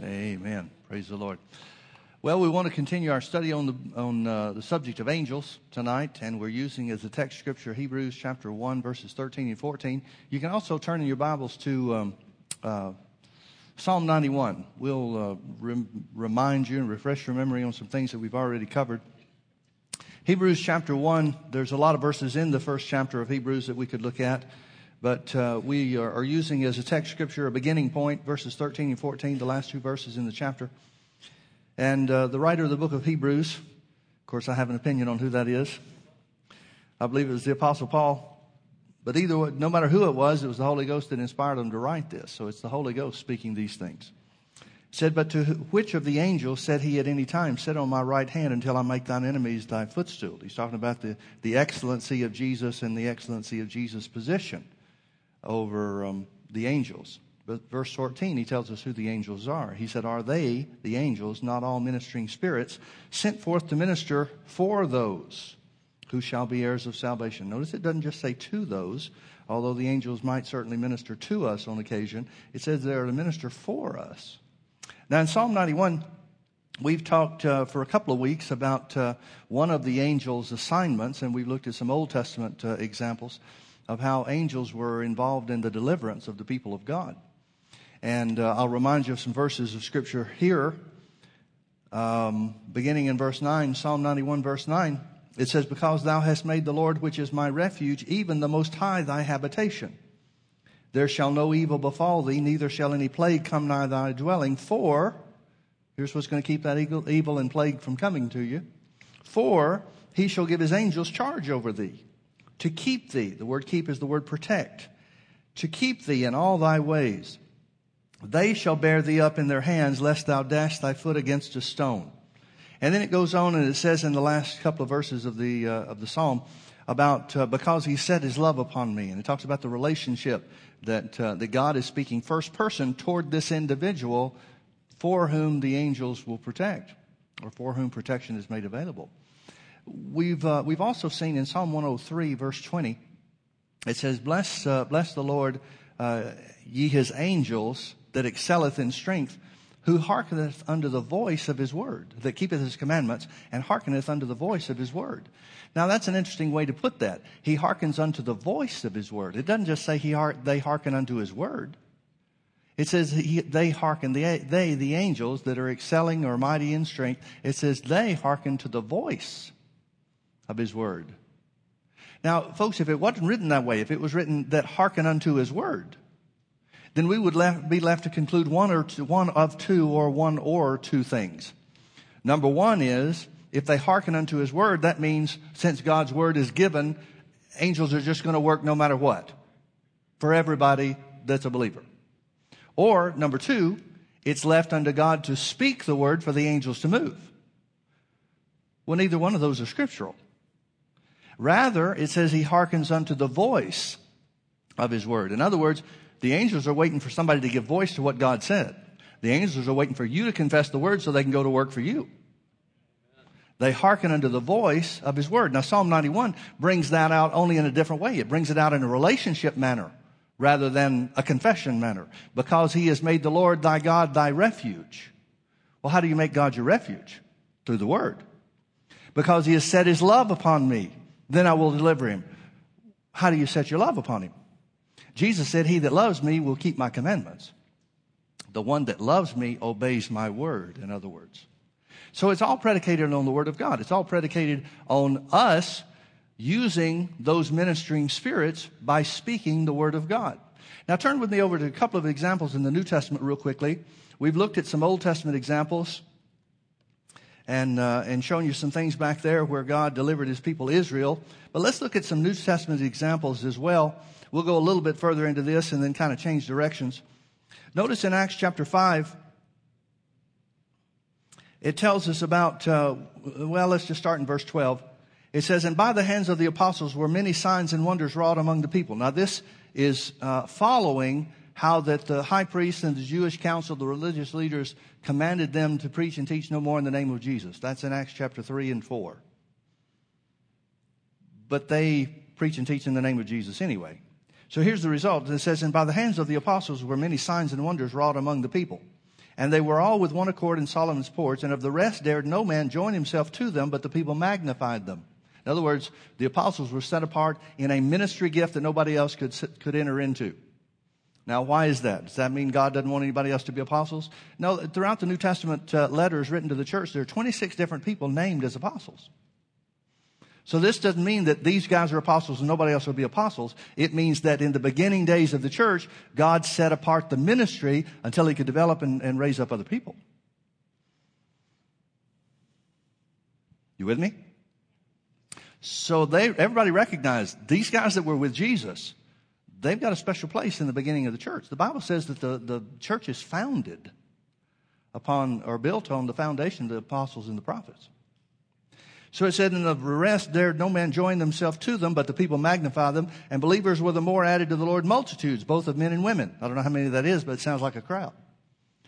Amen. Praise the Lord. Well, we want to continue our study on the on uh, the subject of angels tonight, and we're using as a text scripture Hebrews chapter one verses thirteen and fourteen. You can also turn in your Bibles to um, uh, Psalm ninety one. We'll uh, rem- remind you and refresh your memory on some things that we've already covered. Hebrews chapter one. There's a lot of verses in the first chapter of Hebrews that we could look at. But uh, we are, are, using as a text scripture a beginning point, verses 13 and 14, the last two verses in the chapter. And uh, the writer of the book of Hebrews, of course, I have an opinion on who that is. I believe it was the Apostle Paul. But either, way, no matter who it was, it was the Holy Ghost that inspired him to write this. So it's the Holy Ghost speaking these things. said, But to which of the angels said he at any time, Sit on my right hand until I make thine enemies thy footstool? He's talking about the, the excellency of Jesus and the excellency of Jesus' position over um, the angels. But verse 14, he tells us who the angels are. He said, Are they, the angels, not all ministering spirits, sent forth to minister for those who shall be heirs of salvation? Notice it doesn't just say to those, although the angels might certainly minister to us on occasion. It says they are to minister for us. Now, in Psalm 91, We've talked uh, for a couple of weeks about uh, one of the angels' assignments, and we've looked at some Old Testament uh, examples of how angels were involved in the deliverance of the people of God. And uh, I'll remind you of some verses of Scripture here. Um, beginning in verse 9, Psalm 91, verse 9, it says, Because thou hast made the Lord, which is my refuge, even the Most High, thy habitation. There shall no evil befall thee, neither shall any plague come nigh thy dwelling. For, here's what's going to keep that evil and plague from coming to you. For he shall give his angels charge over thee to keep thee. The word keep is the word protect. To keep thee in all thy ways. They shall bear thee up in their hands, lest thou dash thy foot against a stone. And then it goes on and it says in the last couple of verses of the, uh, of the psalm about uh, because he set his love upon me. And it talks about the relationship that, uh, that God is speaking first person toward this individual for whom the angels will protect or for whom protection is made available. We've, uh, we've also seen in Psalm 103, verse 20, it says, Bless, uh, bless the Lord, uh, ye his angels that excelleth in strength, who hearkeneth unto the voice of his word, that keepeth his commandments, and hearkeneth unto the voice of his word. Now that's an interesting way to put that. He hearkens unto the voice of his word. It doesn't just say he they hearken unto his word. It says he, they hearken, the, they, the angels that are excelling or mighty in strength, it says they hearken to the voice of his word. Now, folks, if it wasn't written that way, if it was written that hearken unto his word, then we would left, be left to conclude one or two, one of two or one or two things. Number one is, if they hearken unto his word, that means since God's word is given, angels are just going to work no matter what for everybody that's a believer. Or number two, it's left unto God to speak the word for the angels to move. Well, neither one of those are scriptural. Rather, it says he hearkens unto the voice of his word. In other words, the angels are waiting for somebody to give voice to what God said. The angels are waiting for you to confess the word so they can go to work for you. They hearken unto the voice of his word. Now, Psalm 91 brings that out only in a different way. It brings it out in a relationship manner rather than a confession manner. Because he has made the Lord thy God thy refuge. Well, how do you make God your refuge? Through the word. Because he has set his love upon me then I will deliver him. How do you set your love upon him? Jesus said, He that loves me will keep my commandments. The one that loves me obeys my word, in other words. So it's all predicated on the word of God. It's all predicated on us using those ministering spirits by speaking the word of God. Now turn with me over to a couple of examples in the New Testament real quickly. We've looked at some Old Testament examples and, uh, and showing you some things back there where God delivered his people Israel. But let's look at some New Testament examples as well. We'll go a little bit further into this and then kind of change directions. Notice in Acts chapter 5, it tells us about, uh, well, let's just start in verse 12. It says, And by the hands of the apostles were many signs and wonders wrought among the people. Now, this is uh, following how that the high priest and the Jewish council, the religious leaders, commanded them to preach and teach no more in the name of Jesus. That's in Acts chapter 3 and 4. But they preach and teach in the name of Jesus anyway. So here's the result. It says, And by the hands of the apostles were many signs and wonders wrought among the people. And they were all with one accord in Solomon's porch, and of the rest dared no man join himself to them, but the people magnified them. In other words, the apostles were set apart in a ministry gift that nobody else could, could enter into. Now, why is that? Does that mean God doesn't want anybody else to be apostles? No, throughout the New Testament uh, letters written to the church, there are 26 different people named as apostles. So this doesn't mean that these guys are apostles and nobody else will be apostles. It means that in the beginning days of the church, God set apart the ministry until he could develop and, and raise up other people. You with me? So they, everybody recognized these guys that were with Jesus they've got a special place in the beginning of the church. The Bible says that the, the church is founded upon or built on the foundation of the apostles and the prophets. So it said, In the rest there no man joined himself to them, but the people magnify them, and believers were the more added to the Lord multitudes, both of men and women. I don't know how many that is, but it sounds like a crowd.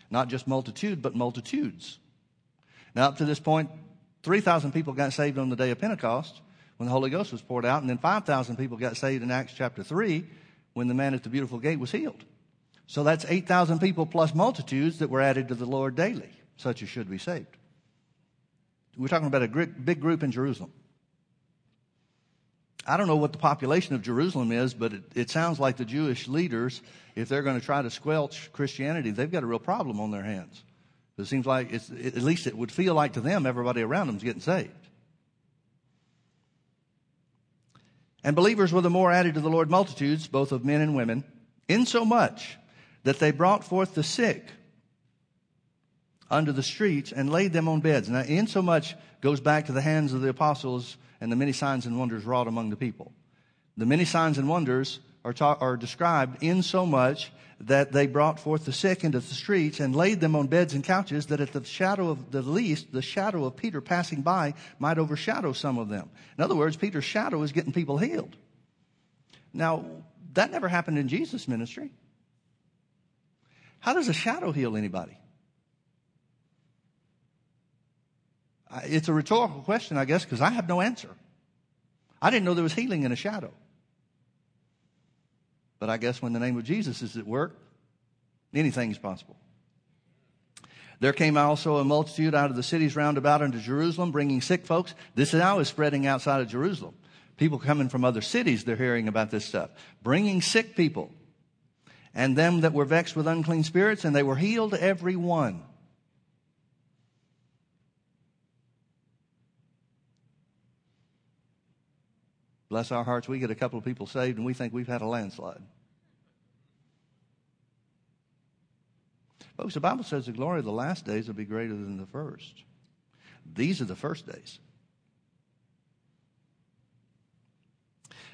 Not just multitude, but multitudes. Now, up to this point, 3,000 people got saved on the day of Pentecost when the Holy Ghost was poured out, and then 5,000 people got saved in Acts chapter 3 when the man at the beautiful gate was healed. So that's 8,000 people plus multitudes that were added to the Lord daily, such as should be saved. We're talking about a big group in Jerusalem. I don't know what the population of Jerusalem is, but it, it sounds like the Jewish leaders, if they're going to try to squelch Christianity, they've got a real problem on their hands. It seems like, at least it would feel like to them, everybody around them is getting saved. And believers were the more added to the Lord multitudes, both of men and women, insomuch that they brought forth the sick unto the streets and laid them on beds. Now, insomuch goes back to the hands of the apostles and the many signs and wonders wrought among the people. The many signs and wonders are, ta- are described in so much that they brought forth the sick into the streets and laid them on beds and couches that at the shadow of the least, the shadow of Peter passing by might overshadow some of them. In other words, Peter's shadow is getting people healed. Now, that never happened in Jesus' ministry. How does a shadow heal anybody? It's a rhetorical question, I guess, because I have no answer. I didn't know there was healing in a shadow. But I guess when the name of Jesus is at work, anything is possible. There came also a multitude out of the cities round about unto Jerusalem, bringing sick folks. This now is spreading outside of Jerusalem. People coming from other cities, they're hearing about this stuff. Bringing sick people, and them that were vexed with unclean spirits, and they were healed every one. Bless our hearts, we get a couple of people saved and we think we've had a landslide. Folks, the Bible says the glory of the last days will be greater than the first. These are the first days.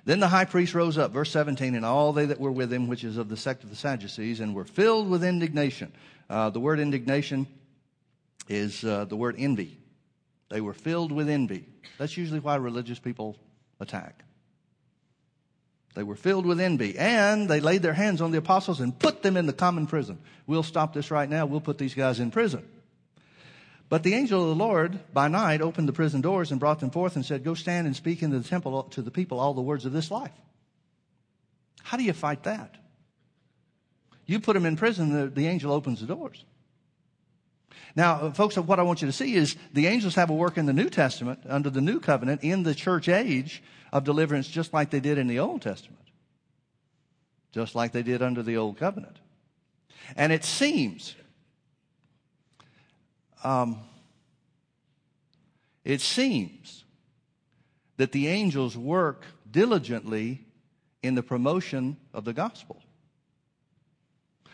Then the high priest rose up, verse 17, and all they that were with him, which is of the sect of the Sadducees, and were filled with indignation. Uh, the word indignation is uh, the word envy. They were filled with envy. That's usually why religious people attack. They were filled with envy and they laid their hands on the apostles and put them in the common prison. We'll stop this right now. We'll put these guys in prison. But the angel of the Lord by night opened the prison doors and brought them forth and said, Go stand and speak in the temple to the people all the words of this life. How do you fight that? You put them in prison, the, the angel opens the doors. Now, uh, folks, what I want you to see is the angels have a work in the New Testament, under the new covenant, in the church age, of deliverance just like they did in the Old Testament, just like they did under the Old Covenant. And it seems, um, it seems that the angels work diligently in the promotion of the gospel.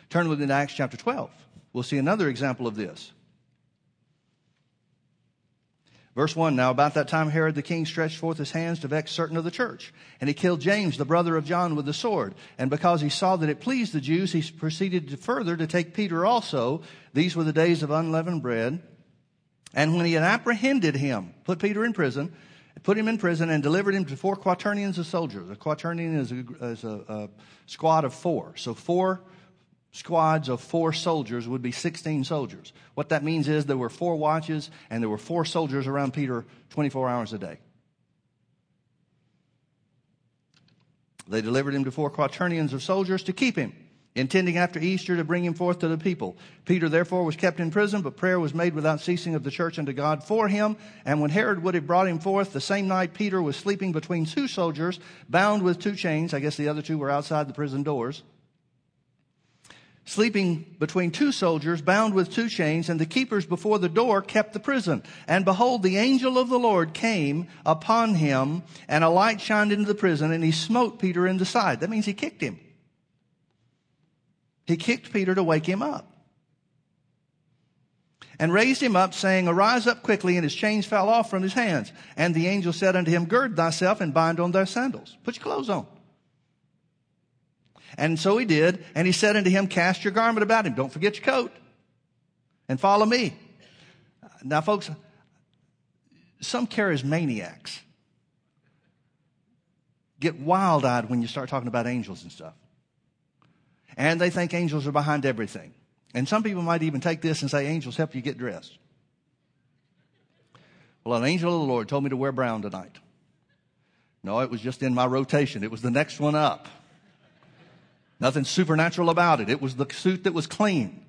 Turn with me to Acts chapter 12. We'll see another example of this. Verse 1 Now, about that time, Herod the king stretched forth his hands to vex certain of the church, and he killed James, the brother of John, with the sword. And because he saw that it pleased the Jews, he proceeded to further to take Peter also. These were the days of unleavened bread. And when he had apprehended him, put Peter in prison, put him in prison, and delivered him to four quaternions of soldiers. A quaternion is a, is a, a squad of four. So, four squads of four soldiers would be 16 soldiers. What that means is there were four watches and there were four soldiers around Peter 24 hours a day. They delivered him to four quaternions of soldiers to keep him intending after Easter to bring him forth to the people. Peter therefore was kept in prison, but prayer was made without ceasing of the church unto God for him. And when Herod would have brought him forth, the same night Peter was sleeping between two soldiers, bound with two chains. I guess the other two were outside the prison doors. Sleeping between two soldiers, bound with two chains, and the keepers before the door kept the prison. And behold, the angel of the Lord came upon him, and a light shined into the prison, and he smote Peter in the side. That means he kicked him. He kicked Peter to wake him up and raised him up, saying, Arise up quickly. And his chains fell off from his hands. And the angel said unto him, Gird thyself and bind on thy sandals. Put your clothes on. And so he did. And he said unto him, Cast your garment about him. Don't forget your coat. And follow me. Now, folks, some charismaniacs get wild eyed when you start talking about angels and stuff. And they think angels are behind everything. And some people might even take this and say angels help you get dressed. Well, an angel of the Lord told me to wear brown tonight. No, it was just in my rotation. It was the next one up. Nothing supernatural about it. It was the suit that was clean.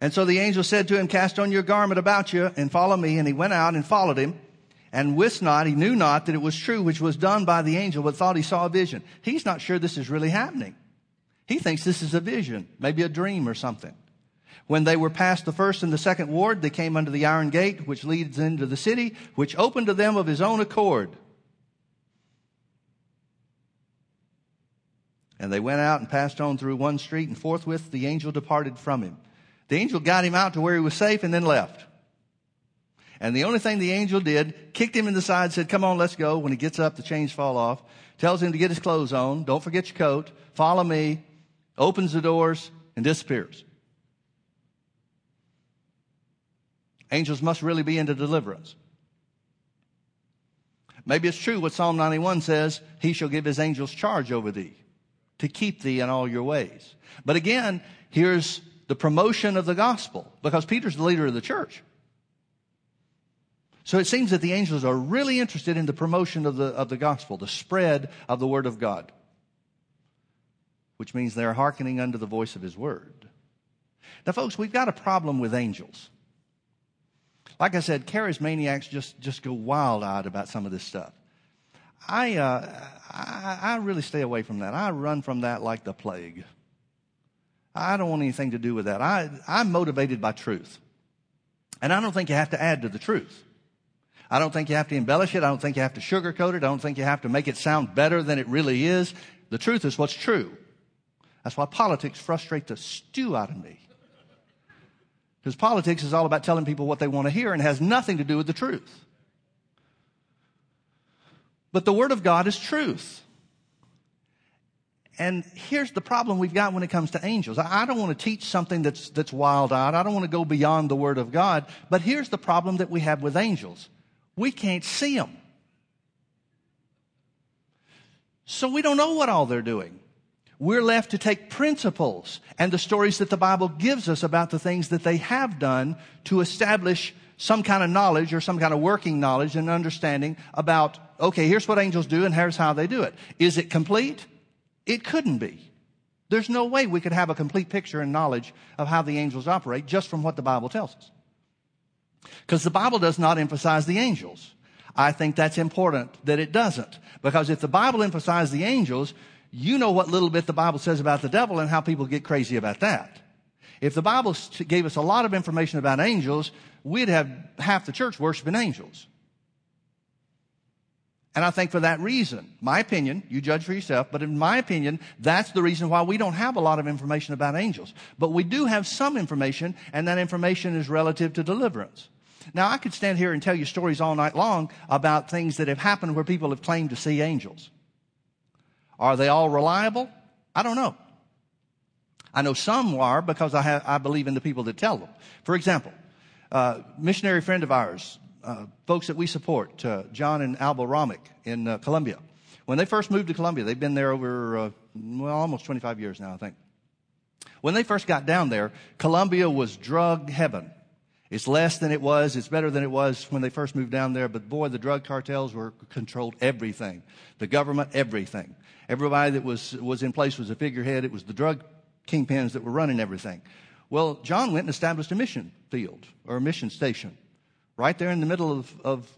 And so the angel said to him, Cast on your garment about you and follow me. And he went out and followed him and wist not, he knew not that it was true, which was done by the angel, but thought he saw a vision. He's not sure this is really happening. He thinks this is a vision, maybe a dream or something. When they were past the first and the second ward, they came under the iron gate, which leads into the city, which opened to them of his own accord. And they went out and passed on through one street, and forthwith the angel departed from him. The angel got him out to where he was safe and then left. And the only thing the angel did, kicked him in the side, said, come on, let's go. When he gets up, the chains fall off. Tells him to get his clothes on. Don't forget your coat. Follow me. Opens the doors and disappears. Angels must really be into deliverance. Maybe it's true what Psalm 91 says, He shall give His angels charge over thee to keep thee in all your ways. But again, here's the promotion of the gospel because Peter's the leader of the church. So it seems that the angels are really interested in the promotion of the, of the gospel, the spread of the word of God, which means they're hearkening unto the voice of his word. Now, folks, we've got a problem with angels. Like I said, charismaniacs just, just go wild eyed about some of this stuff. I, uh, I, I really stay away from that. I run from that like the plague. I don't want anything to do with that. I, I'm motivated by truth. And I don't think you have to add to the truth. I don't think you have to embellish it. I don't think you have to sugarcoat it. I don't think you have to make it sound better than it really is. The truth is what's true. That's why politics frustrate the stew out of me. Because politics is all about telling people what they want to hear and has nothing to do with the truth. But the Word of God is truth. And here's the problem we've got when it comes to angels. I don't want to teach something that's, that's wild eyed. I don't want to go beyond the Word of God. But here's the problem that we have with angels we can't see them. So we don't know what all they're doing. We're left to take principles and the stories that the Bible gives us about the things that they have done to establish some kind of knowledge or some kind of working knowledge and understanding about, okay, here's what angels do and here's how they do it. Is it complete? It couldn't be. There's no way we could have a complete picture and knowledge of how the angels operate just from what the Bible tells us. Because the Bible does not emphasize the angels. I think that's important that it doesn't. Because if the Bible emphasized the angels, you know what little bit the Bible says about the devil and how people get crazy about that. If the Bible gave us a lot of information about angels, we'd have half the church worshiping angels. And I think for that reason, my opinion, you judge for yourself, but in my opinion, that's the reason why we don't have a lot of information about angels. But we do have some information, and that information is relative to deliverance. Now, I could stand here and tell you stories all night long about things that have happened where people have claimed to see angels. Are they all reliable? I don't know. I know some are because I, have, I believe in the people that tell them. For example, uh, missionary friend of ours, uh, folks that we support, uh, John and Alba Romick in uh, Colombia. When they first moved to Colombia, they've been there over, uh, well, almost 25 years now, I think. When they first got down there, Colombia was drug heaven. It's less than it was. It's better than it was when they first moved down there. But boy, the drug cartels were controlled everything. The government, everything. Everybody that was, was in place was a figurehead. It was the drug kingpins that were running everything. Well, John went and established a mission field or a mission station right there in the middle of, of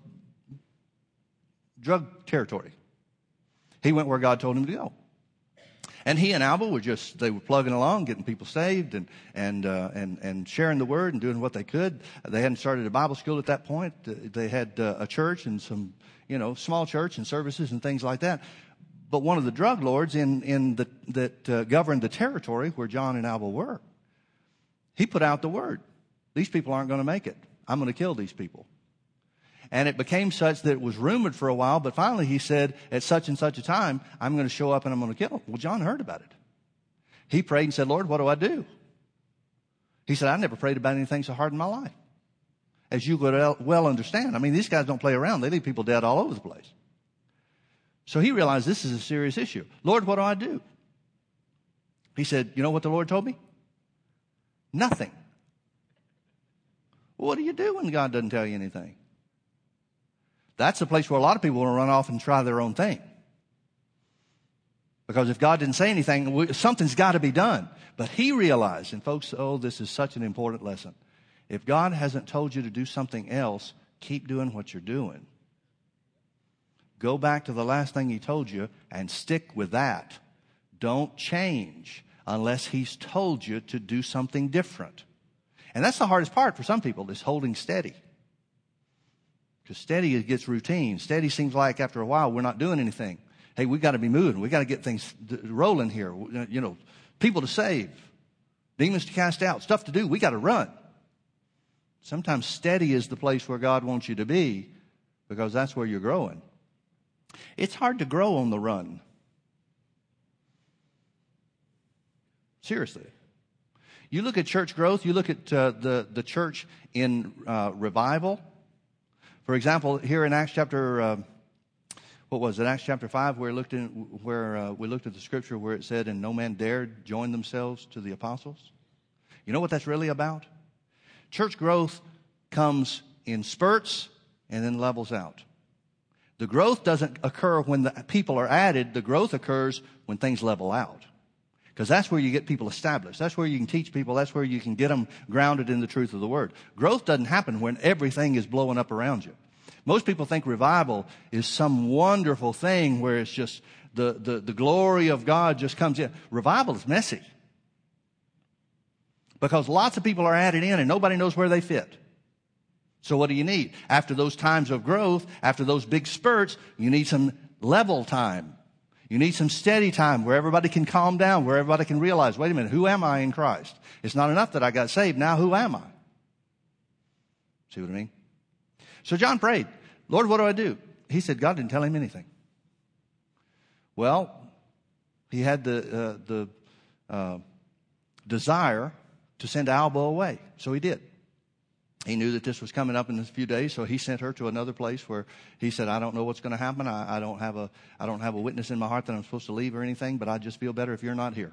drug territory. He went where God told him to go. And he and Alba were just, they were plugging along, getting people saved and, and, uh, and, and sharing the word and doing what they could. They hadn't started a Bible school at that point. They had uh, a church and some, you know, small church and services and things like that. But one of the drug lords in, in the, that uh, governed the territory where John and Alba were, he put out the word. These people aren't going to make it. I'm going to kill these people. And it became such that it was rumored for a while, but finally he said, at such and such a time, I'm going to show up and I'm going to kill them. Well, John heard about it. He prayed and said, Lord, what do I do? He said, I never prayed about anything so hard in my life. As you would well understand. I mean, these guys don't play around. They leave people dead all over the place. So he realized this is a serious issue. Lord, what do I do? He said, You know what the Lord told me? Nothing. What do you do when God doesn't tell you anything? That's a place where a lot of people run off and try their own thing. Because if God didn't say anything, something's got to be done. But he realized, and folks, oh, this is such an important lesson. If God hasn't told you to do something else, keep doing what you're doing. Go back to the last thing he told you and stick with that. Don't change unless he's told you to do something different. And that's the hardest part for some people, is holding steady. Because steady gets routine. Steady seems like after a while we're not doing anything. Hey, we've got to be moving. We've got to get things rolling here. Uh, you know, people to save, demons to cast out, stuff to do. We got to run. Sometimes steady is the place where God wants you to be because that's where you're growing. It's hard to grow on the run. Seriously. You look at church growth, you look at uh, the, the church in uh, revival, for example, here in Acts chapter, uh, what was it? Acts chapter five, where, looked in, where uh, we looked at the scripture where it said, "And no man dared join themselves to the apostles." You know what that's really about? Church growth comes in spurts and then levels out. The growth doesn't occur when the people are added. The growth occurs when things level out. Because that's where you get people established. That's where you can teach people. That's where you can get them grounded in the truth of the word. Growth doesn't happen when everything is blowing up around you. Most people think revival is some wonderful thing where it's just the, the, the glory of God just comes in. Revival is messy. Because lots of people are added in and nobody knows where they fit. So what do you need? After those times of growth, after those big spurts, you need some level time. You need some steady time where everybody can calm down, where everybody can realize, wait a minute, who am I in Christ? It's not enough that I got saved. Now who am I? See what I mean? So John prayed, Lord, what do I do? He said, God didn't tell him anything. Well, he had the, uh, the uh, desire to send Alba away, so he did he knew that this was coming up in a few days, so he sent her to another place where he said, "I don't know what's going to happen. I, I, don't have a I don't have a witness in my heart that I'm supposed to leave or anything, but I just feel better if you're not here.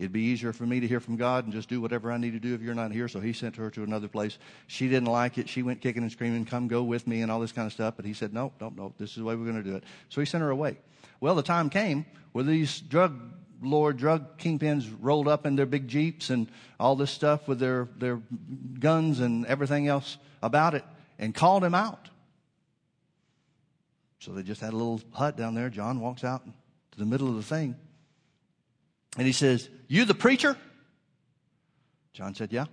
It'd be easier for me to hear from God and just do whatever I need to do if you're not here." So he sent her to another place. She didn't like it. She went kicking and screaming, "Come go with me!" and all this kind of stuff. But he said, "No, no, no. This is the way we're going to do it." So he sent her away. Well, the time came where these drug lord drug kingpins rolled up in their big jeeps and all this stuff with their, their guns and everything else about it and called him out. So they just had a little hut down there. John walks out to the middle of the thing and he says, You the preacher? John said, Yeah.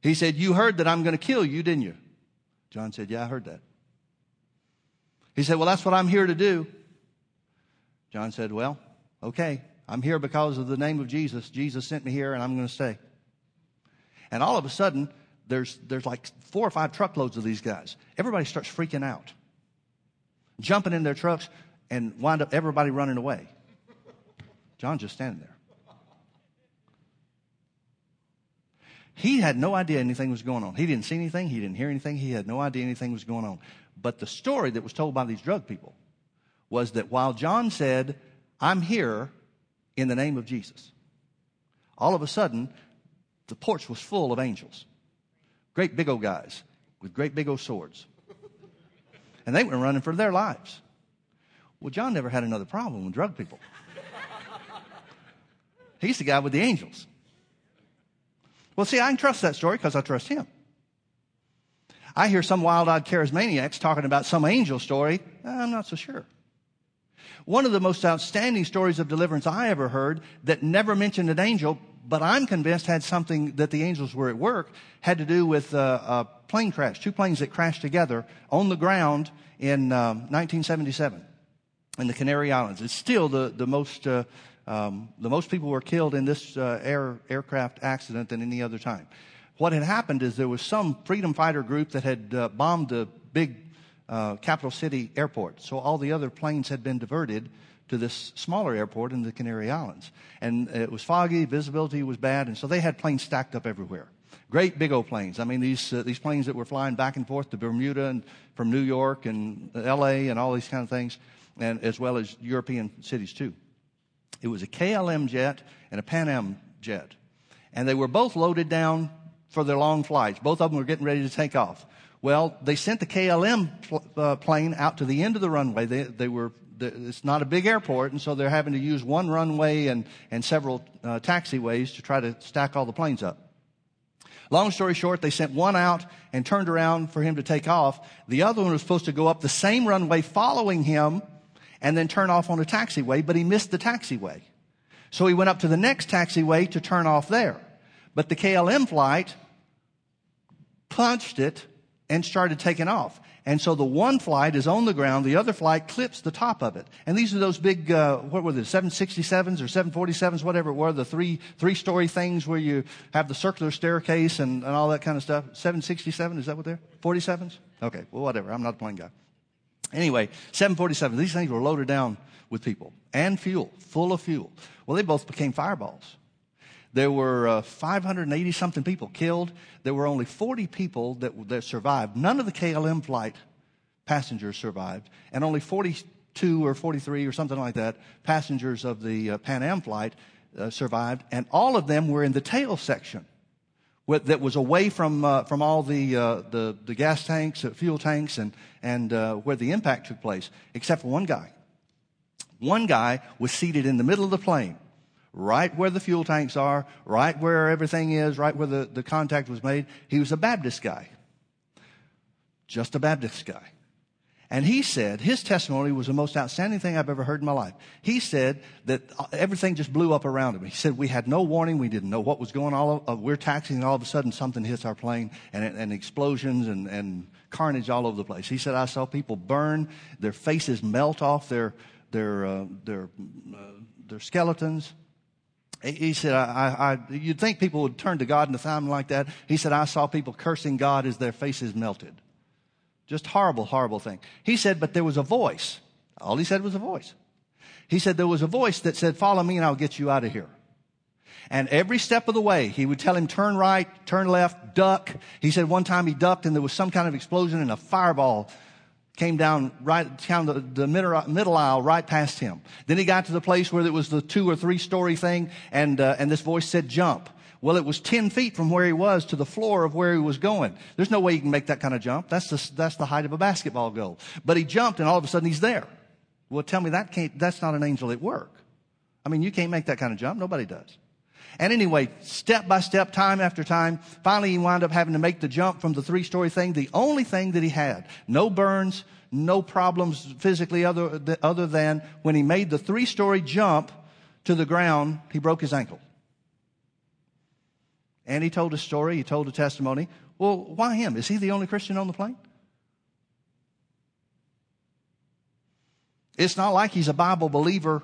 He said, You heard that I'm going to kill you, didn't you? John said, Yeah, I heard that. He said, Well, that's what I'm here to do. John said, Well, okay, I'm here because of the name of Jesus. Jesus sent me here and I'm going to stay. And all of a sudden, there's, there's like four or five truckloads of these guys. Everybody starts freaking out, jumping in their trucks and wind up everybody running away. John just standing there. He had no idea anything was going on. He didn't see anything. He didn't hear anything. He had no idea anything was going on. But the story that was told by these drug people was that while John said, I'm here in the name of Jesus. All of a sudden, the porch was full of angels. Great big old guys with great big old swords. And they were running for their lives. Well, John never had another problem with drug people. He's the guy with the angels. Well, see, I can trust that story because I trust him. I hear some wild eyed charismaniacs talking about some angel story. I'm not so sure. One of the most outstanding stories of deliverance I ever heard that never mentioned an angel, but I'm convinced had something that the angels were at work, had to do with uh, a plane crash, two planes that crashed together on the ground in uh, 1977 in the Canary Islands. It's still the, the most, uh, um, the most people were killed in this uh, air, aircraft accident than any other time. What had happened is there was some freedom fighter group that had uh, bombed the big uh, capital city airport. So all the other planes had been diverted to this smaller airport in the Canary Islands. And it was foggy, visibility was bad, and so they had planes stacked up everywhere. Great big old planes. I mean, these, uh, these planes that were flying back and forth to Bermuda and from New York and LA and all these kind of things, and as well as European cities too. It was a KLM jet and a Pan Am jet. And they were both loaded down for their long flights. Both of them were getting ready to take off. Well, they sent the KLM pl- uh, plane out to the end of the runway. They, they were, it's not a big airport, and so they're having to use one runway and, and several uh, taxiways to try to stack all the planes up. Long story short, they sent one out and turned around for him to take off. The other one was supposed to go up the same runway following him and then turn off on a taxiway, but he missed the taxiway. So he went up to the next taxiway to turn off there. But the KLM flight punched it and started taking off. And so the one flight is on the ground, the other flight clips the top of it. And these are those big, uh, what were they, 767s or 747s, whatever it were, the three, three story things where you have the circular staircase and, and all that kind of stuff. 767, is that what they're? 47s? Okay, well, whatever. I'm not a plane guy. Anyway, 747, these things were loaded down with people and fuel, full of fuel. Well, they both became fireballs. There were uh, 580 something people killed. There were only 40 people that, that survived. None of the KLM flight passengers survived, and only 42 or 43 or something like that passengers of the uh, Pan Am flight uh, survived, and all of them were in the tail section that was away from uh, from all the, uh, the the gas tanks, uh, fuel tanks, and and uh, where the impact took place, except for one guy. One guy was seated in the middle of the plane right where the fuel tanks are, right where everything is, right where the, the contact was made. He was a Baptist guy. Just a Baptist guy. And he said, his testimony was the most outstanding thing I've ever heard in my life. He said that everything just blew up around him. He said, we had no warning. We didn't know what was going on. Uh, we're taxiing and all of a sudden something hits our plane and, and explosions and, and carnage all over the place. He said, I saw people burn, their faces melt off their, their, uh, their, uh, their skeletons. He said, I, I, you'd think people would turn to God in a time like that. He said, I saw people cursing God as their faces melted. Just horrible, horrible thing. He said, but there was a voice. All he said was a voice. He said there was a voice that said, follow me and I'll get you out of here. And every step of the way, he would tell him, turn right, turn left, duck. He said one time he ducked and there was some kind of explosion and a fireball came down right down the, the middle aisle right past him. Then he got to the place where it was the two or three story thing, and uh, and this voice said jump. Well, it was ten feet from where he was to the floor of where he was going. There's no way you can make that kind of jump. That's the that's the height of a basketball goal. But he jumped, and all of a sudden he's there. Well, tell me that can't. That's not an angel at work. I mean, you can't make that kind of jump. Nobody does. And anyway, step by step, time after time, finally he wound up having to make the jump from the three story thing, the only thing that he had. No burns, no problems physically other, other than when he made the three story jump to the ground, he broke his ankle. And he told a story, he told a testimony. Well, why him? Is he the only Christian on the plane? It's not like he's a Bible believer,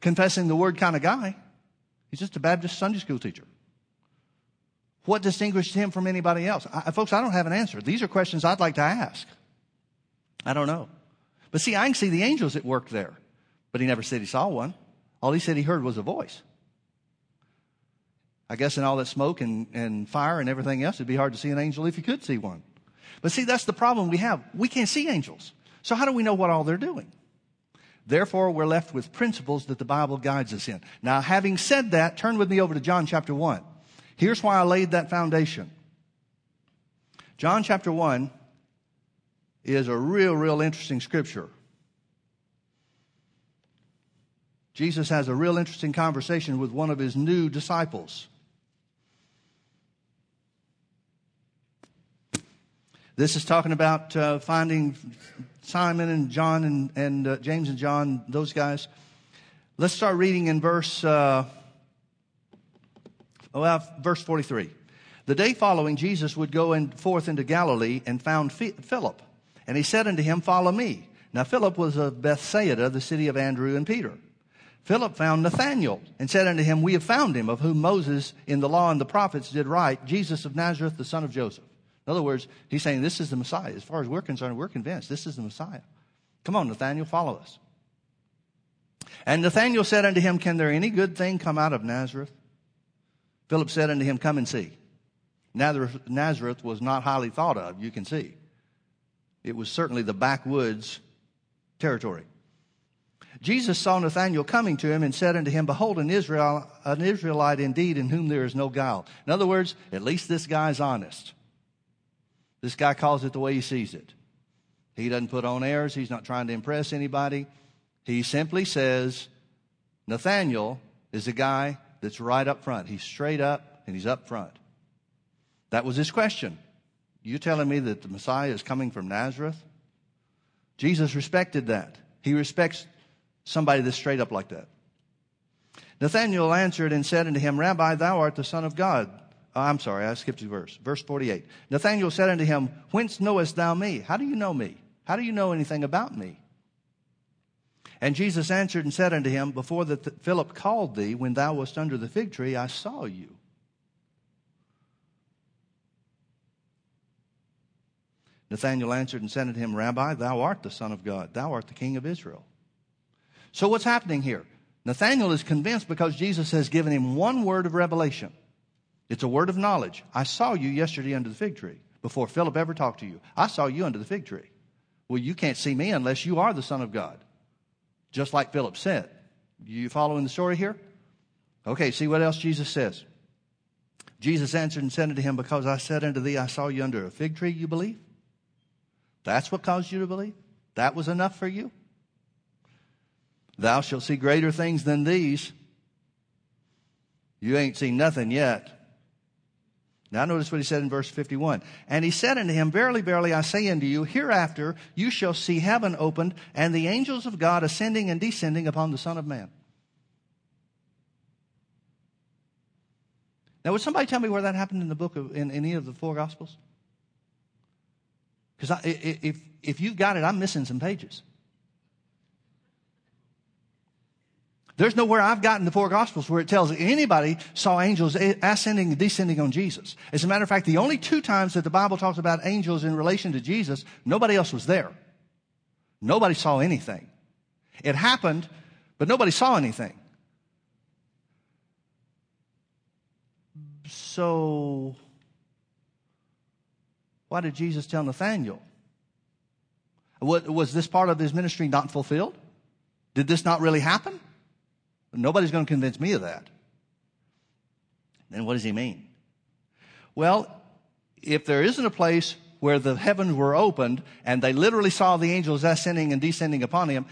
confessing the word kind of guy. He's just a Baptist Sunday school teacher. What distinguishes him from anybody else? I, folks, I don't have an answer. These are questions I'd like to ask. I don't know. But see, I can see the angels at work there. But he never said he saw one. All he said he heard was a voice. I guess in all that smoke and, and fire and everything else, it'd be hard to see an angel if you could see one. But see, that's the problem we have. We can't see angels. So how do we know what all they're doing? Therefore, we're left with principles that the Bible guides us in. Now, having said that, turn with me over to John chapter 1. Here's why I laid that foundation. John chapter 1 is a real, real interesting scripture. Jesus has a real interesting conversation with one of his new disciples. This is talking about uh, finding Simon and John and, and uh, James and John, those guys. Let's start reading in verse, uh, well, verse 43. The day following, Jesus would go in, forth into Galilee and found Philip. And he said unto him, Follow me. Now, Philip was of Bethsaida, the city of Andrew and Peter. Philip found Nathanael and said unto him, We have found him, of whom Moses in the law and the prophets did write, Jesus of Nazareth, the son of Joseph. In other words, he's saying this is the Messiah. As far as we're concerned, we're convinced this is the Messiah. Come on, Nathanael, follow us. And Nathanael said unto him, Can there any good thing come out of Nazareth? Philip said unto him, Come and see. Nazareth was not highly thought of, you can see. It was certainly the backwoods territory. Jesus saw Nathanael coming to him and said unto him, Behold, an, Israel, an Israelite indeed in whom there is no guile. In other words, at least this guy's honest. This guy calls it the way he sees it. He doesn't put on airs. He's not trying to impress anybody. He simply says, Nathanael is a guy that's right up front. He's straight up and he's up front. That was his question. You telling me that the Messiah is coming from Nazareth? Jesus respected that. He respects somebody that's straight up like that. Nathanael answered and said unto him, Rabbi, thou art the Son of God. Oh, I'm sorry, I skipped a verse. Verse 48. Nathanael said unto him, Whence knowest thou me? How do you know me? How do you know anything about me? And Jesus answered and said unto him, Before that Philip called thee, when thou wast under the fig tree, I saw you. Nathanael answered and said unto him, Rabbi, thou art the Son of God. Thou art the King of Israel. So what's happening here? Nathanael is convinced because Jesus has given him one word of revelation. It's a word of knowledge. I saw you yesterday under the fig tree before Philip ever talked to you. I saw you under the fig tree. Well, you can't see me unless you are the Son of God. Just like Philip said. You following the story here? Okay, see what else Jesus says. Jesus answered and said unto him, Because I said unto thee, I saw you under a fig tree, you believe? That's what caused you to believe? That was enough for you? Thou shalt see greater things than these. You ain't seen nothing yet. Now notice what he said in verse 51. And he said unto him, Verily, verily, I say unto you, hereafter you shall see heaven opened and the angels of God ascending and descending upon the Son of Man. Now, would somebody tell me where that happened in the book of, in, in any of the four Gospels? Because if, if you've got it, I'm missing some pages. There's nowhere I've gotten the four gospels where it tells anybody saw angels ascending and descending on Jesus. As a matter of fact, the only two times that the Bible talks about angels in relation to Jesus, nobody else was there. Nobody saw anything. It happened, but nobody saw anything. So, why did Jesus tell Nathanael? Was this part of his ministry not fulfilled? Did this not really happen? Nobody's going to convince me of that. Then what does he mean? Well, if there isn't a place where the heavens were opened and they literally saw the angels ascending and descending upon him,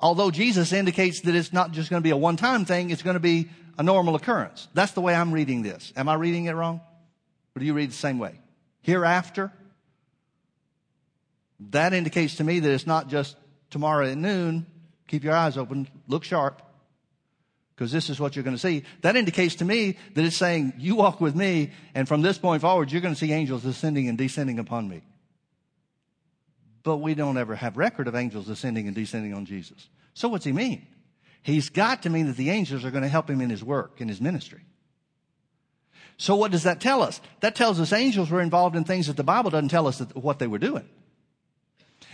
although Jesus indicates that it's not just going to be a one time thing, it's going to be a normal occurrence. That's the way I'm reading this. Am I reading it wrong? Or do you read the same way? Hereafter? That indicates to me that it's not just tomorrow at noon. Keep your eyes open, look sharp because this is what you're going to see. That indicates to me that it's saying, you walk with me, and from this point forward, you're going to see angels ascending and descending upon me. But we don't ever have record of angels ascending and descending on Jesus. So what's he mean? He's got to mean that the angels are going to help him in his work, in his ministry. So what does that tell us? That tells us angels were involved in things that the Bible doesn't tell us what they were doing.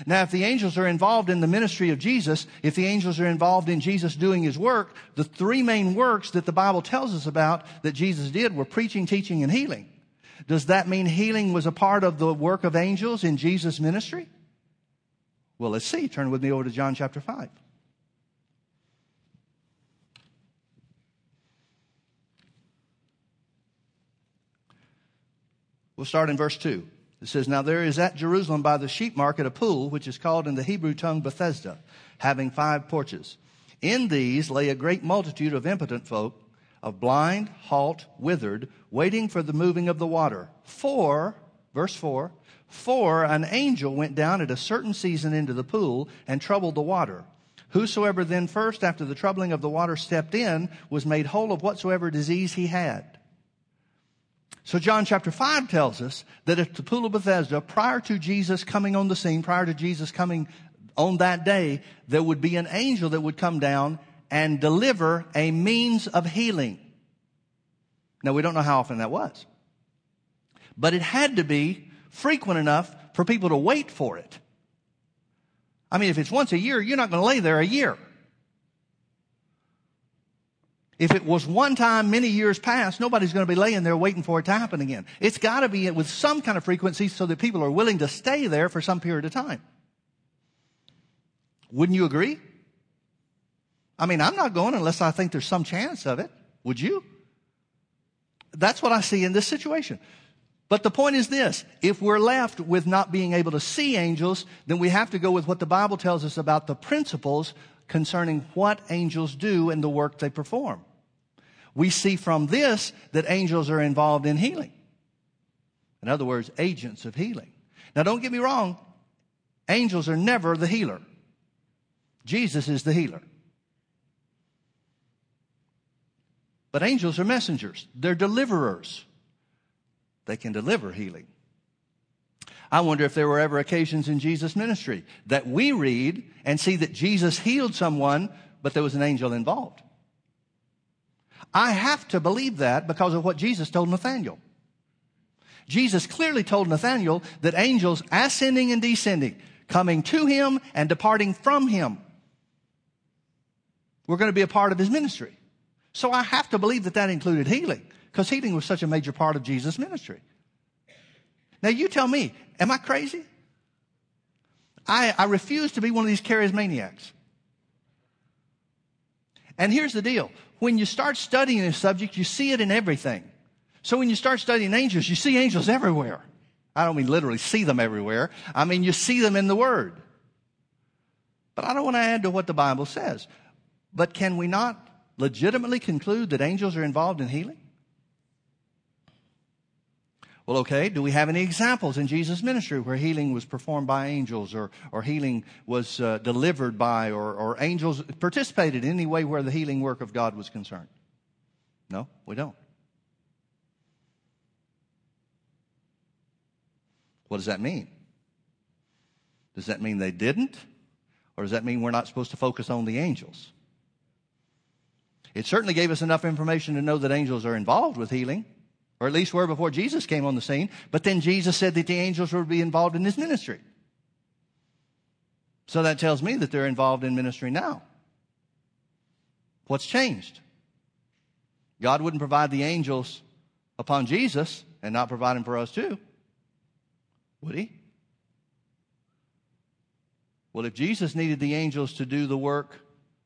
Now, if the angels are involved in the ministry of Jesus, if the angels are involved in Jesus doing his work, the three main works that the Bible tells us about that Jesus did were preaching, teaching, and healing. Does that mean healing was a part of the work of angels in Jesus' ministry? Well, let's see. Turn with me over to John chapter 5. We'll start in verse 2. It says, Now there is at Jerusalem by the sheep market a pool, which is called in the Hebrew tongue Bethesda, having five porches. In these lay a great multitude of impotent folk, of blind, halt, withered, waiting for the moving of the water. For, verse 4, for an angel went down at a certain season into the pool and troubled the water. Whosoever then first, after the troubling of the water, stepped in, was made whole of whatsoever disease he had. So John chapter 5 tells us that at the pool of Bethesda, prior to Jesus coming on the scene, prior to Jesus coming on that day, there would be an angel that would come down and deliver a means of healing. Now we don't know how often that was. But it had to be frequent enough for people to wait for it. I mean, if it's once a year, you're not going to lay there a year. If it was one time many years past, nobody's going to be laying there waiting for it to happen again. It's got to be with some kind of frequency so that people are willing to stay there for some period of time. Wouldn't you agree? I mean, I'm not going unless I think there's some chance of it. Would you? That's what I see in this situation. But the point is this if we're left with not being able to see angels, then we have to go with what the Bible tells us about the principles concerning what angels do and the work they perform we see from this that angels are involved in healing. In other words, agents of healing. Now, don't get me wrong, angels are never the healer. Jesus is the healer. But angels are messengers, they're deliverers. They can deliver healing. I wonder if there were ever occasions in Jesus' ministry that we read and see that Jesus healed someone, but there was an angel involved. I have to believe that because of what Jesus told Nathanael. Jesus clearly told Nathanael that angels ascending and descending, coming to him and departing from him, were going to be a part of his ministry. So I have to believe that that included healing because healing was such a major part of Jesus' ministry. Now you tell me, am I crazy? I, I refuse to be one of these charismaniacs. And here's the deal when you start studying this subject, you see it in everything. So when you start studying angels, you see angels everywhere. I don't mean literally see them everywhere. I mean, you see them in the Word. But I don't want to add to what the Bible says. But can we not legitimately conclude that angels are involved in healing? Well, okay, do we have any examples in Jesus' ministry where healing was performed by angels or, or healing was uh, delivered by or, or angels participated in any way where the healing work of God was concerned? No, we don't. What does that mean? Does that mean they didn't? Or does that mean we're not supposed to focus on the angels? It certainly gave us enough information to know that angels are involved with healing or at least were before Jesus came on the scene. But then Jesus said that the angels would be involved in his ministry. So that tells me that they're involved in ministry now. What's changed? God wouldn't provide the angels upon Jesus and not provide them for us too. Would he? Well, if Jesus needed the angels to do the work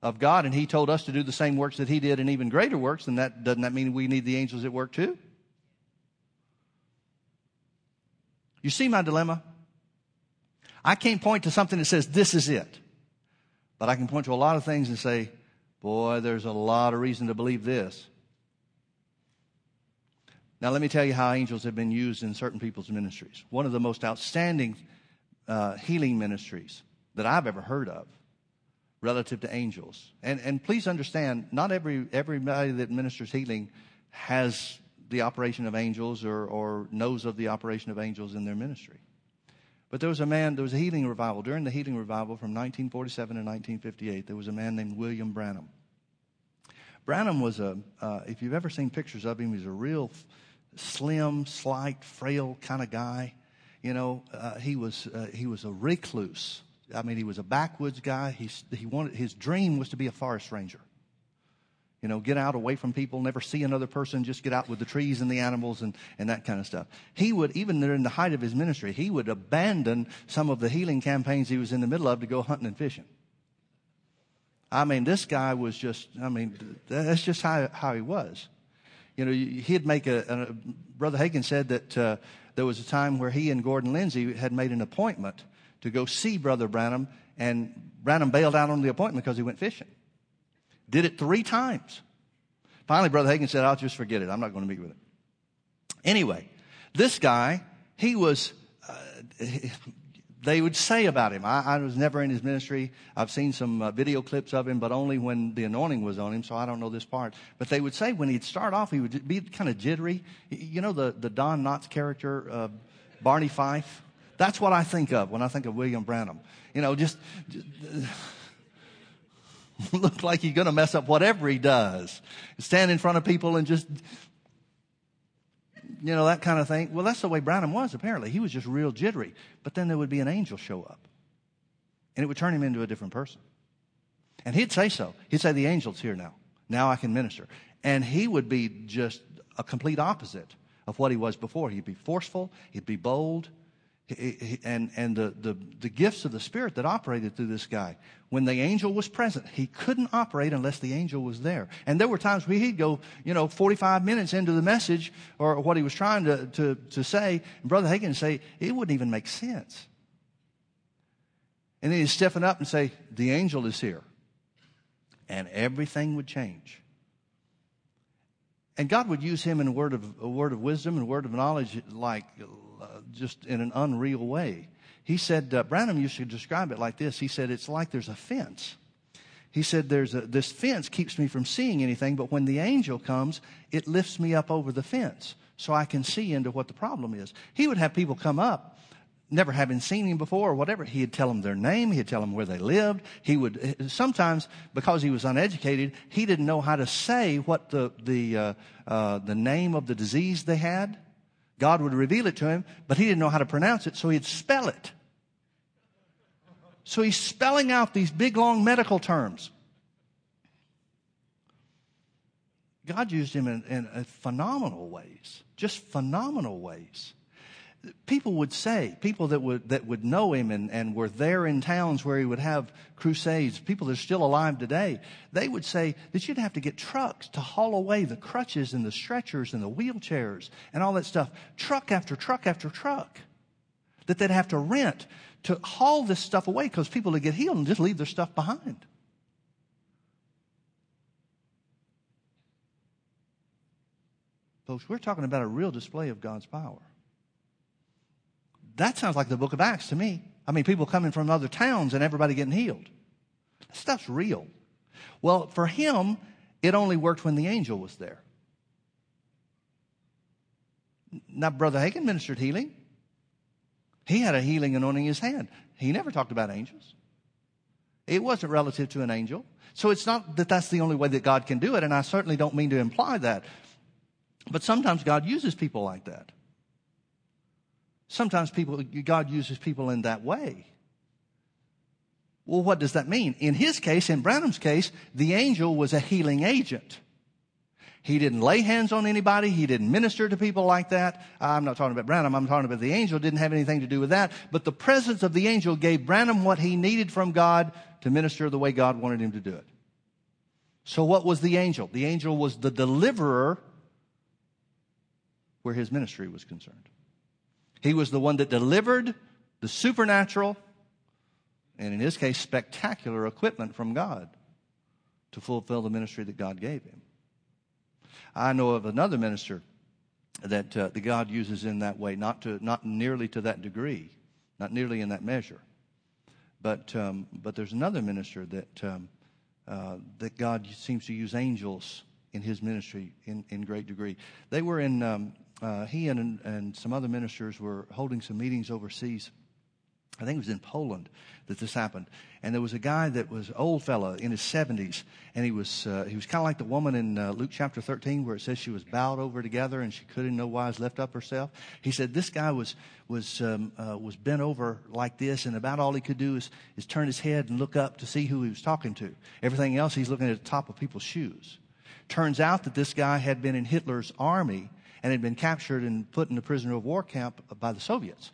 of God and he told us to do the same works that he did and even greater works, then that doesn't that mean we need the angels at work too? You see my dilemma? I can't point to something that says this is it. But I can point to a lot of things and say, boy, there's a lot of reason to believe this. Now, let me tell you how angels have been used in certain people's ministries. One of the most outstanding uh, healing ministries that I've ever heard of relative to angels. And, and please understand, not every, everybody that ministers healing has the operation of angels or, or knows of the operation of angels in their ministry. But there was a man, there was a healing revival. During the healing revival from 1947 to 1958, there was a man named William Branham. Branham was a, uh, if you've ever seen pictures of him, he's a real slim, slight, frail kind of guy. You know, uh, he was uh, he was a recluse. I mean, he was a backwoods guy. He he wanted his dream was to be a forest ranger you know, get out away from people, never see another person, just get out with the trees and the animals and, and that kind of stuff. He would, even during the height of his ministry, he would abandon some of the healing campaigns he was in the middle of to go hunting and fishing. I mean, this guy was just, I mean, that's just how, how he was. You know, he'd make a, a Brother Hagin said that uh, there was a time where he and Gordon Lindsay had made an appointment to go see Brother Branham, and Branham bailed out on the appointment because he went fishing. Did it three times. Finally, Brother Hagin said, I'll just forget it. I'm not going to meet with it. Anyway, this guy, he was, uh, they would say about him. I, I, was never in his ministry. I've seen some uh, video clips of him, but only when the anointing was on him, so I don't know this part. But they would say when he'd start off, he would be kind of jittery. You know the, the Don Knotts character, uh, Barney Fife? That's what I think of when I think of William Branham. You know, just, just look like he's going to mess up whatever he does. Stand in front of people and just you know, that kind of thing. Well, that's the way Branham was, apparently. He was just real jittery. But then there would be an angel show up, and it would turn him into a different person. And he'd say so. He'd say, The angel's here now. Now I can minister. And he would be just a complete opposite of what he was before. He'd be forceful, he'd be bold, and, and the, the, the gifts of the Spirit that operated through this guy. When the angel was present, he couldn't operate unless the angel was there. And there were times where he'd go, you know, 45 minutes into the message or what he was trying to, to, to say, and Brother Hagin would say, it wouldn't even make sense. And then he'd stiffen up and say, the angel is here. And everything would change. And God would use him in a word of, a word of wisdom and a word of knowledge like, just in an unreal way. He said, uh, Branham used to describe it like this. He said, it's like there's a fence. He said, there's a, this fence keeps me from seeing anything, but when the angel comes, it lifts me up over the fence so I can see into what the problem is. He would have people come up never having seen him before or whatever, he'd tell them their name, he'd tell them where they lived. He would, sometimes because he was uneducated, he didn't know how to say what the, the, uh, uh, the name of the disease they had. God would reveal it to him, but he didn't know how to pronounce it, so he'd spell it. So he's spelling out these big, long medical terms. God used him in, in phenomenal ways, just phenomenal ways people would say, people that would, that would know him and, and were there in towns where he would have crusades, people that are still alive today, they would say that you'd have to get trucks to haul away the crutches and the stretchers and the wheelchairs and all that stuff, truck after truck after truck, that they'd have to rent to haul this stuff away because people would get healed and just leave their stuff behind. Folks, we're talking about a real display of God's power. That sounds like the book of Acts to me. I mean, people coming from other towns and everybody getting healed. That stuff's real. Well, for him, it only worked when the angel was there. Now, Brother Hagin ministered healing. He had a healing anointing in his hand. He never talked about angels. It wasn't relative to an angel. So it's not that that's the only way that God can do it, and I certainly don't mean to imply that. But sometimes God uses people like that. Sometimes people, God uses people in that way. Well, what does that mean? In his case, in Branham's case, the angel was a healing agent. He didn't lay hands on anybody. He didn't minister to people like that. I'm not talking about Branham. I'm talking about the angel. Didn't have anything to do with that. But the presence of the angel gave Branham what he needed from God to minister the way God wanted him to do it. So what was the angel? The angel was the deliverer where his ministry was concerned. He was the one that delivered the supernatural, and in his case, spectacular equipment from God to fulfill the ministry that God gave him. I know of another minister that, uh, God uses in that way, not, to, not nearly to that degree, not nearly in that measure. But, um, but there's another minister that, um, uh, that God seems to use angels in his ministry in, in great degree. They were in, um, uh, he and, and some other ministers were holding some meetings overseas. I think it was in Poland that this happened. And there was a guy that was old fella in his 70s, and he was uh, he was kind of like the woman in uh, Luke chapter 13 where it says she was bowed over together and she could in no wise lift up herself. He said this guy was was um, uh, was bent over like this, and about all he could do is is turn his head and look up to see who he was talking to. Everything else, he's looking at the top of people's shoes. Turns out that this guy had been in Hitler's army and had been captured and put in a prisoner of war camp by the Soviets.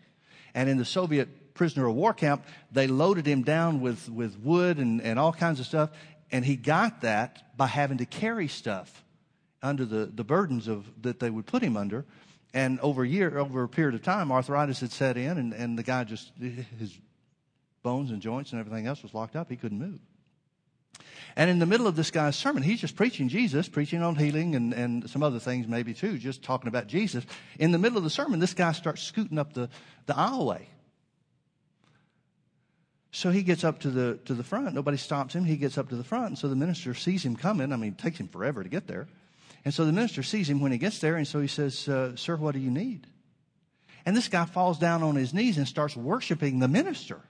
And in the Soviet prisoner of war camp, they loaded him down with, with wood and, and all kinds of stuff. And he got that by having to carry stuff under the, the burdens of, that they would put him under. And over a year, over a period of time, arthritis had set in, and, and the guy just, his bones and joints and everything else was locked up. He couldn't move. And in the middle of this guy's sermon, he's just preaching Jesus, preaching on healing and, and some other things maybe too, just talking about Jesus. In the middle of the sermon, this guy starts scooting up the, the aisleway. So he gets up to the, to the front. Nobody stops him. He gets up to the front. And so the minister sees him coming. I mean, it takes him forever to get there. And so the minister sees him when he gets there. And so he says, uh, Sir, what do you need? And this guy falls down on his knees and starts worshiping the minister.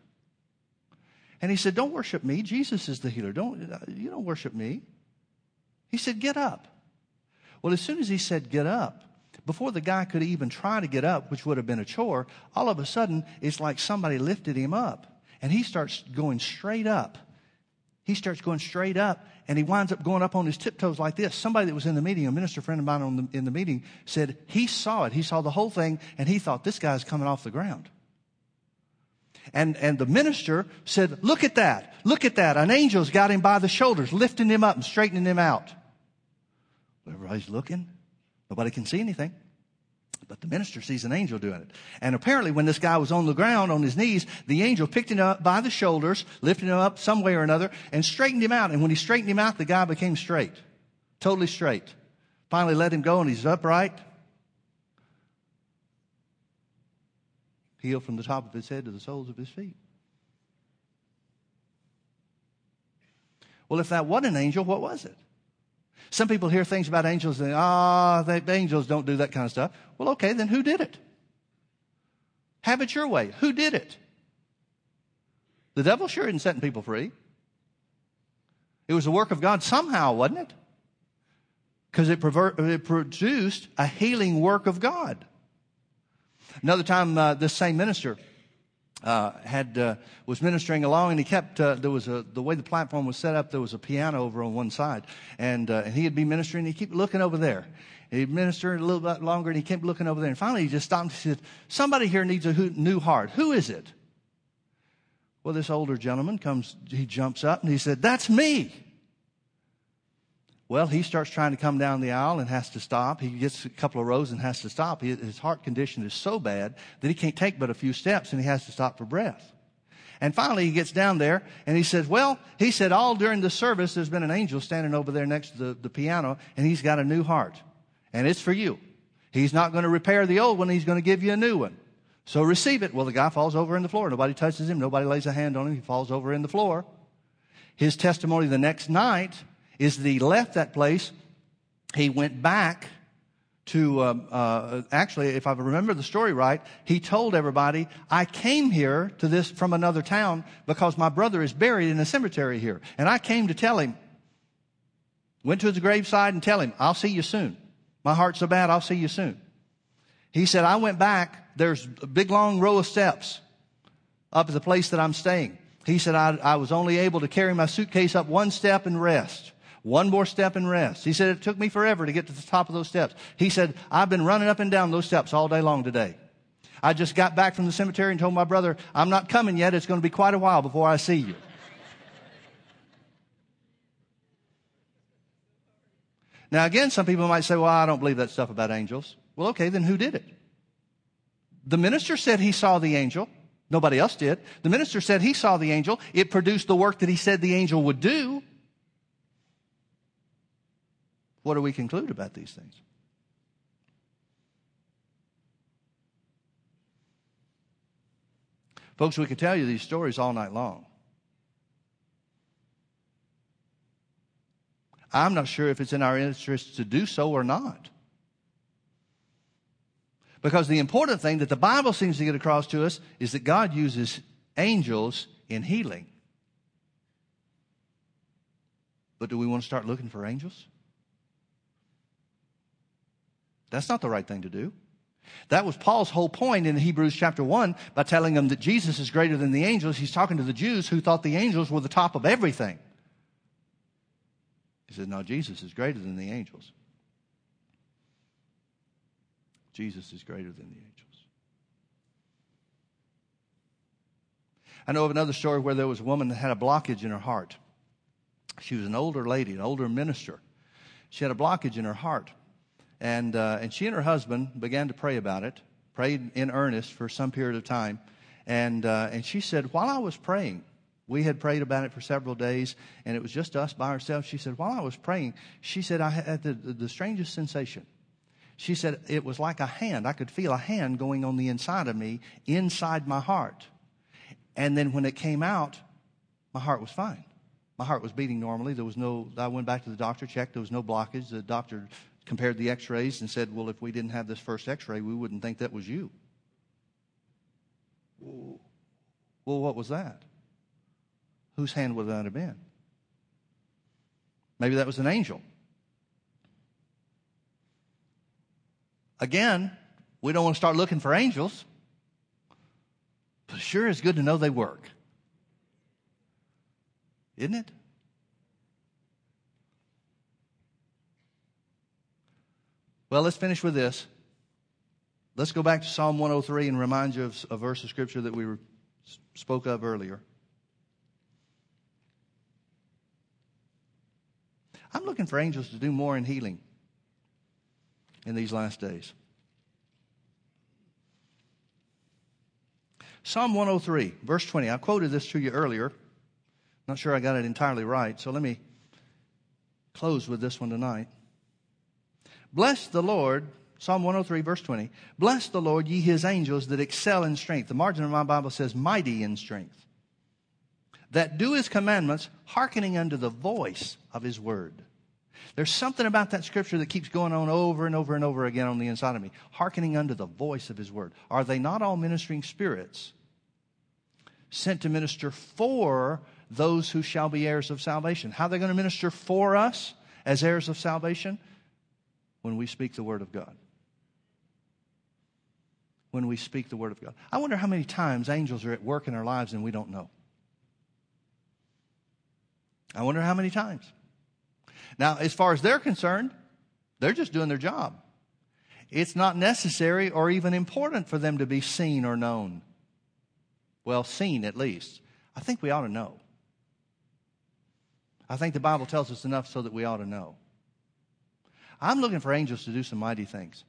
And he said, Don't worship me. Jesus is the healer. Don't, you don't worship me. He said, Get up. Well, as soon as he said, Get up, before the guy could even try to get up, which would have been a chore, all of a sudden it's like somebody lifted him up. And he starts going straight up. He starts going straight up and he winds up going up on his tiptoes like this. Somebody that was in the meeting, a minister friend of mine the, in the meeting, said he saw it. He saw the whole thing and he thought, This guy's coming off the ground. And, and the minister said, Look at that. Look at that. An angel's got him by the shoulders, lifting him up and straightening him out. Everybody's looking. Nobody can see anything. But the minister sees an angel doing it. And apparently, when this guy was on the ground on his knees, the angel picked him up by the shoulders, lifted him up some way or another, and straightened him out. And when he straightened him out, the guy became straight. Totally straight. Finally let him go, and he's upright. Healed from the top of his head to the soles of his feet. Well, if that wasn't an angel, what was it? Some people hear things about angels and ah, oh, angels don't do that kind of stuff. Well, okay, then who did it? Have it your way. Who did it? The devil sure isn't setting people free. It was the work of God somehow, wasn't it? Because it, it, produced a healing work of God. Another time, uh, this same minister uh, had uh, was ministering along, and he kept uh, there was a the way the platform was set up. There was a piano over on one side, and uh, and he'd be ministering. and He kept looking over there. He'd minister a little bit longer, and he kept looking over there. And finally, he just stopped. and said, "Somebody here needs a new heart. Who is it?" Well, this older gentleman comes. He jumps up and he said, "That's me." Well, he starts trying to come down the aisle and has to stop. He gets a couple of rows and has to stop. His heart condition is so bad that he can't take but a few steps and he has to stop for breath. And finally he gets down there and he says, well, he said all during the service there's been an angel standing over there next to the, the piano and he's got a new heart. And it's for you. He's not going to repair the old one. He's going to give you a new one. So receive it. Well, the guy falls over in the floor. Nobody touches him. Nobody lays a hand on him. He falls over in the floor. His testimony the next night is that he left that place. He went back to, um, uh, actually, if I remember the story right, he told everybody, I came here to this from another town because my brother is buried in a cemetery here. And I came to tell him, went to his graveside and tell him, I'll see you soon. My heart's so bad, I'll see you soon. He said, I went back, there's a big long row of steps up at the place that I'm staying. He said, I, I was only able to carry my suitcase up one step and rest. One more step and rest. He said, it took me forever to get to the top of those steps. He said, I've been running up and down those steps all day long today. I just got back from the cemetery and told my brother, I'm not coming yet. It's going to be quite a while before I see you. Now, again, some people might say, well, I don't believe that stuff about angels. Well, okay, then who did it? The minister said he saw the angel. Nobody else did. The minister said he saw the angel. It produced the work that he said the angel would do. What do we conclude about these things? Folks, we could tell you these stories all night long. I'm not sure if it's in our interest to do so or not. Because the important thing that the Bible seems to get across to us is that God uses angels in healing. But do we want to start looking for angels? That's not the right thing to do. That was Paul's whole point in Hebrews chapter 1 by telling them that Jesus is greater than the angels. He's talking to the Jews who thought the angels were the top of everything. He says, No, Jesus is greater than the angels. Jesus is greater than the angels. I know of another story where there was a woman that had a blockage in her heart. She was an older lady, an older minister. She had a blockage in her heart. And, uh, and she and her husband began to pray about it, prayed in earnest for some period of time. And, uh, and she said, while I was praying, we had prayed about it for several days, and it was just us by ourselves. She said, while I was praying, she said, I had the, the, strangest sensation. She said, it was like a hand. I could feel a hand going on the inside of me, inside my heart. And then when it came out, my heart was fine. My heart was beating normally. There was no, I went back to the doctor, checked, there was no blockage. The doctor compared the x rays and said, Well, if we didn't have this first x ray, we wouldn't think that was you. Well, what was that? Whose hand would that have been? Maybe that was an angel. Again, we don't want to start looking for angels, but sure is good to know they work. Isn't it? Well, let's finish with this. Let's go back to Psalm 103 and remind you of a verse of Scripture that we spoke of earlier. I'm looking for angels to do more in healing in these last days. Psalm 103, verse 20. I quoted this to you earlier. Not sure I got it entirely right, so let me close with this one tonight. Bless the Lord, Psalm 103, verse 20. Bless the Lord, ye his angels that excel in strength. The margin of my Bible says, mighty in strength. That do his commandments, hearkening unto the voice of his word. There's something about that scripture that keeps going on over and over and over again on the inside of me. Hearkening unto the voice of his word. Are they not all ministering spirits sent to minister for those who shall be heirs of salvation? How are they going to minister for us as heirs of salvation? When we speak the Word of God. When we speak the Word of God. I wonder how many times angels are at work in our lives and we don't know. I wonder how many times. Now, as far as they're concerned, they're just doing their job. It's not necessary or even important for them to be seen or known. Well, seen at least. I think we ought to know. I think the Bible tells us enough so that we ought to know. I'm looking for angels to do some mighty things.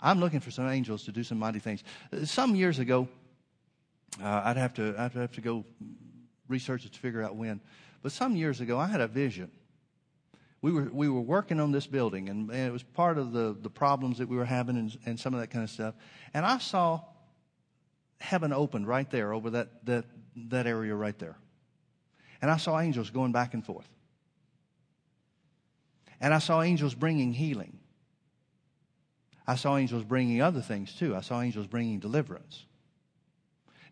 I'm looking for some angels to do some mighty things. Some years ago, uh, I'd have to I'd have to go research it to figure out when. But some years ago, I had a vision. We were we were working on this building, and, and it was part of the the problems that we were having, and, and some of that kind of stuff. And I saw heaven opened right there over that that that area right there, and I saw angels going back and forth. And I saw angels bringing healing. I saw angels bringing other things too. I saw angels bringing deliverance.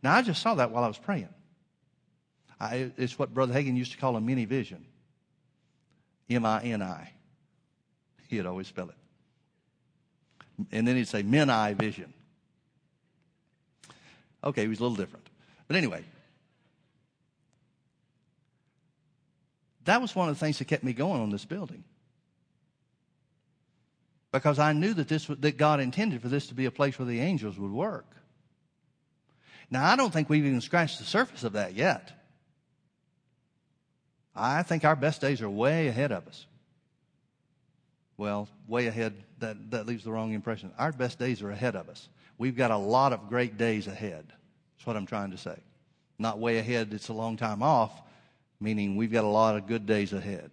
Now, I just saw that while I was praying. I, it's what Brother Hagin used to call a mini vision M I N I. He'd always spell it. And then he'd say, men eye vision. Okay, he was a little different. But anyway, that was one of the things that kept me going on this building because I knew that this that God intended for this to be a place where the angels would work. Now I don't think we've even scratched the surface of that yet. I think our best days are way ahead of us. Well, way ahead, that, that leaves the wrong impression. Our best days are ahead of us. We've got a lot of great days ahead. That's what I'm trying to say. Not way ahead, it's a long time off, meaning we've got a lot of good days ahead.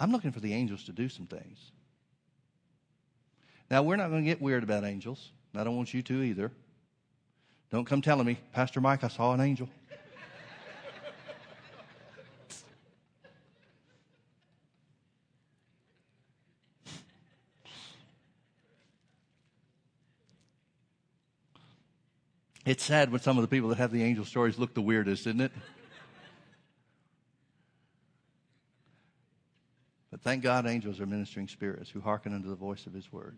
I'm looking for the angels to do some things. Now, we're not going to get weird about angels. I don't want you to either. Don't come telling me, Pastor Mike, I saw an angel. It's sad when some of the people that have the angel stories look the weirdest, isn't it? Thank God angels are ministering spirits who hearken unto the voice of his word.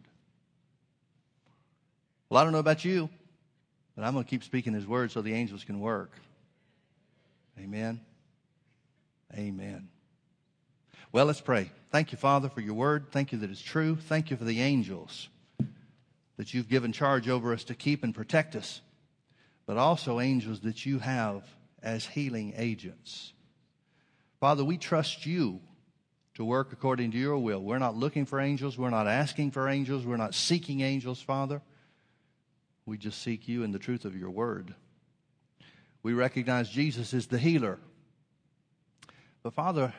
Well, I don't know about you, but I'm going to keep speaking his word so the angels can work. Amen. Amen. Well, let's pray. Thank you, Father, for your word. Thank you that it's true. Thank you for the angels that you've given charge over us to keep and protect us, but also angels that you have as healing agents. Father, we trust you to work according to your will. We're not looking for angels. We're not asking for angels. We're not seeking angels, Father. We just seek you in the truth of your word. We recognize Jesus is the healer. But Father,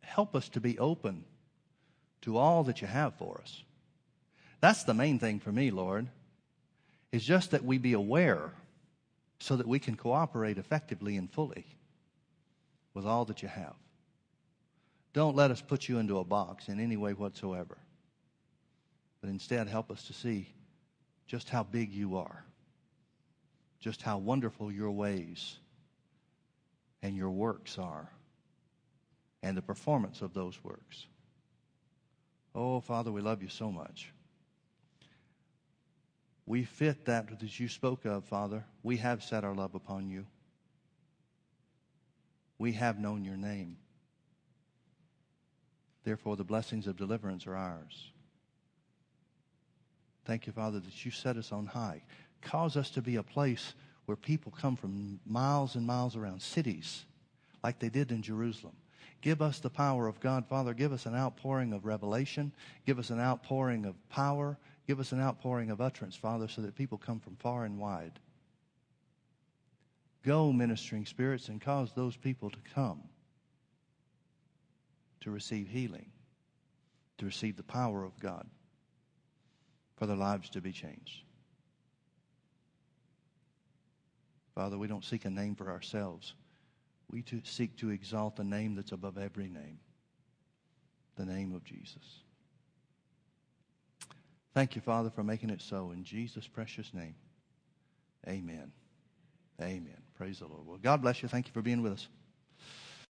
help us to be open to all that you have for us. That's the main thing for me, Lord, is just that we be aware so that we can cooperate effectively and fully with all that you have. Don't let us put you into a box in any way whatsoever, but instead help us to see just how big you are, just how wonderful your ways and your works are, and the performance of those works. Oh, Father, we love you so much. We fit that that you spoke of, Father. We have set our love upon you. We have known your name. Therefore, the blessings of deliverance are ours. Thank you, Father, that you set us on high. Cause us to be a place where people come from miles and miles around, cities, like they did in Jerusalem. Give us the power of God, Father. Give us an outpouring of revelation. Give us an outpouring of power. Give us an outpouring of utterance, Father, so that people come from far and wide. Go, ministering spirits, and cause those people to come to receive healing, to receive the power of God, for their lives to be changed. Father, we don't seek a name for ourselves. We to seek to exalt the name that's above every name, the name of Jesus. Thank you, Father, for making it so. In Jesus' precious name, amen. Amen. Praise the Lord. Well, God bless you. Thank you for being with us.